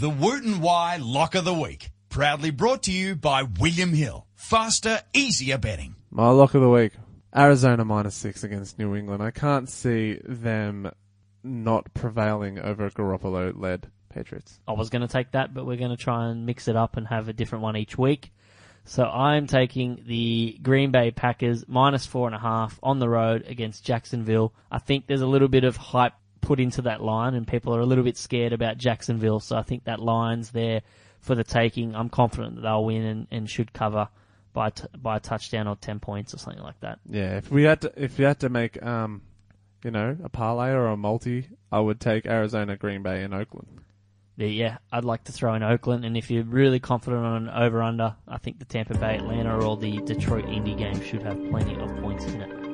The Woot and Wye Lock of the Week. Proudly brought to you by William Hill. Faster, easier betting. My lock of the week. Arizona minus six against New England. I can't see them not prevailing over Garoppolo led Patriots. I was going to take that, but we're going to try and mix it up and have a different one each week. So I'm taking the Green Bay Packers minus four and a half on the road against Jacksonville. I think there's a little bit of hype put into that line, and people are a little bit scared about Jacksonville. So I think that line's there for the taking. I'm confident that they'll win and, and should cover by t- by a touchdown or ten points or something like that. Yeah, if we had to, if you had to make, um, you know, a parlay or a multi, I would take Arizona, Green Bay, and Oakland. Yeah, yeah, I'd like to throw in Oakland, and if you're really confident on an over under, I think the Tampa Bay Atlanta or the Detroit Indy game should have plenty of points in it.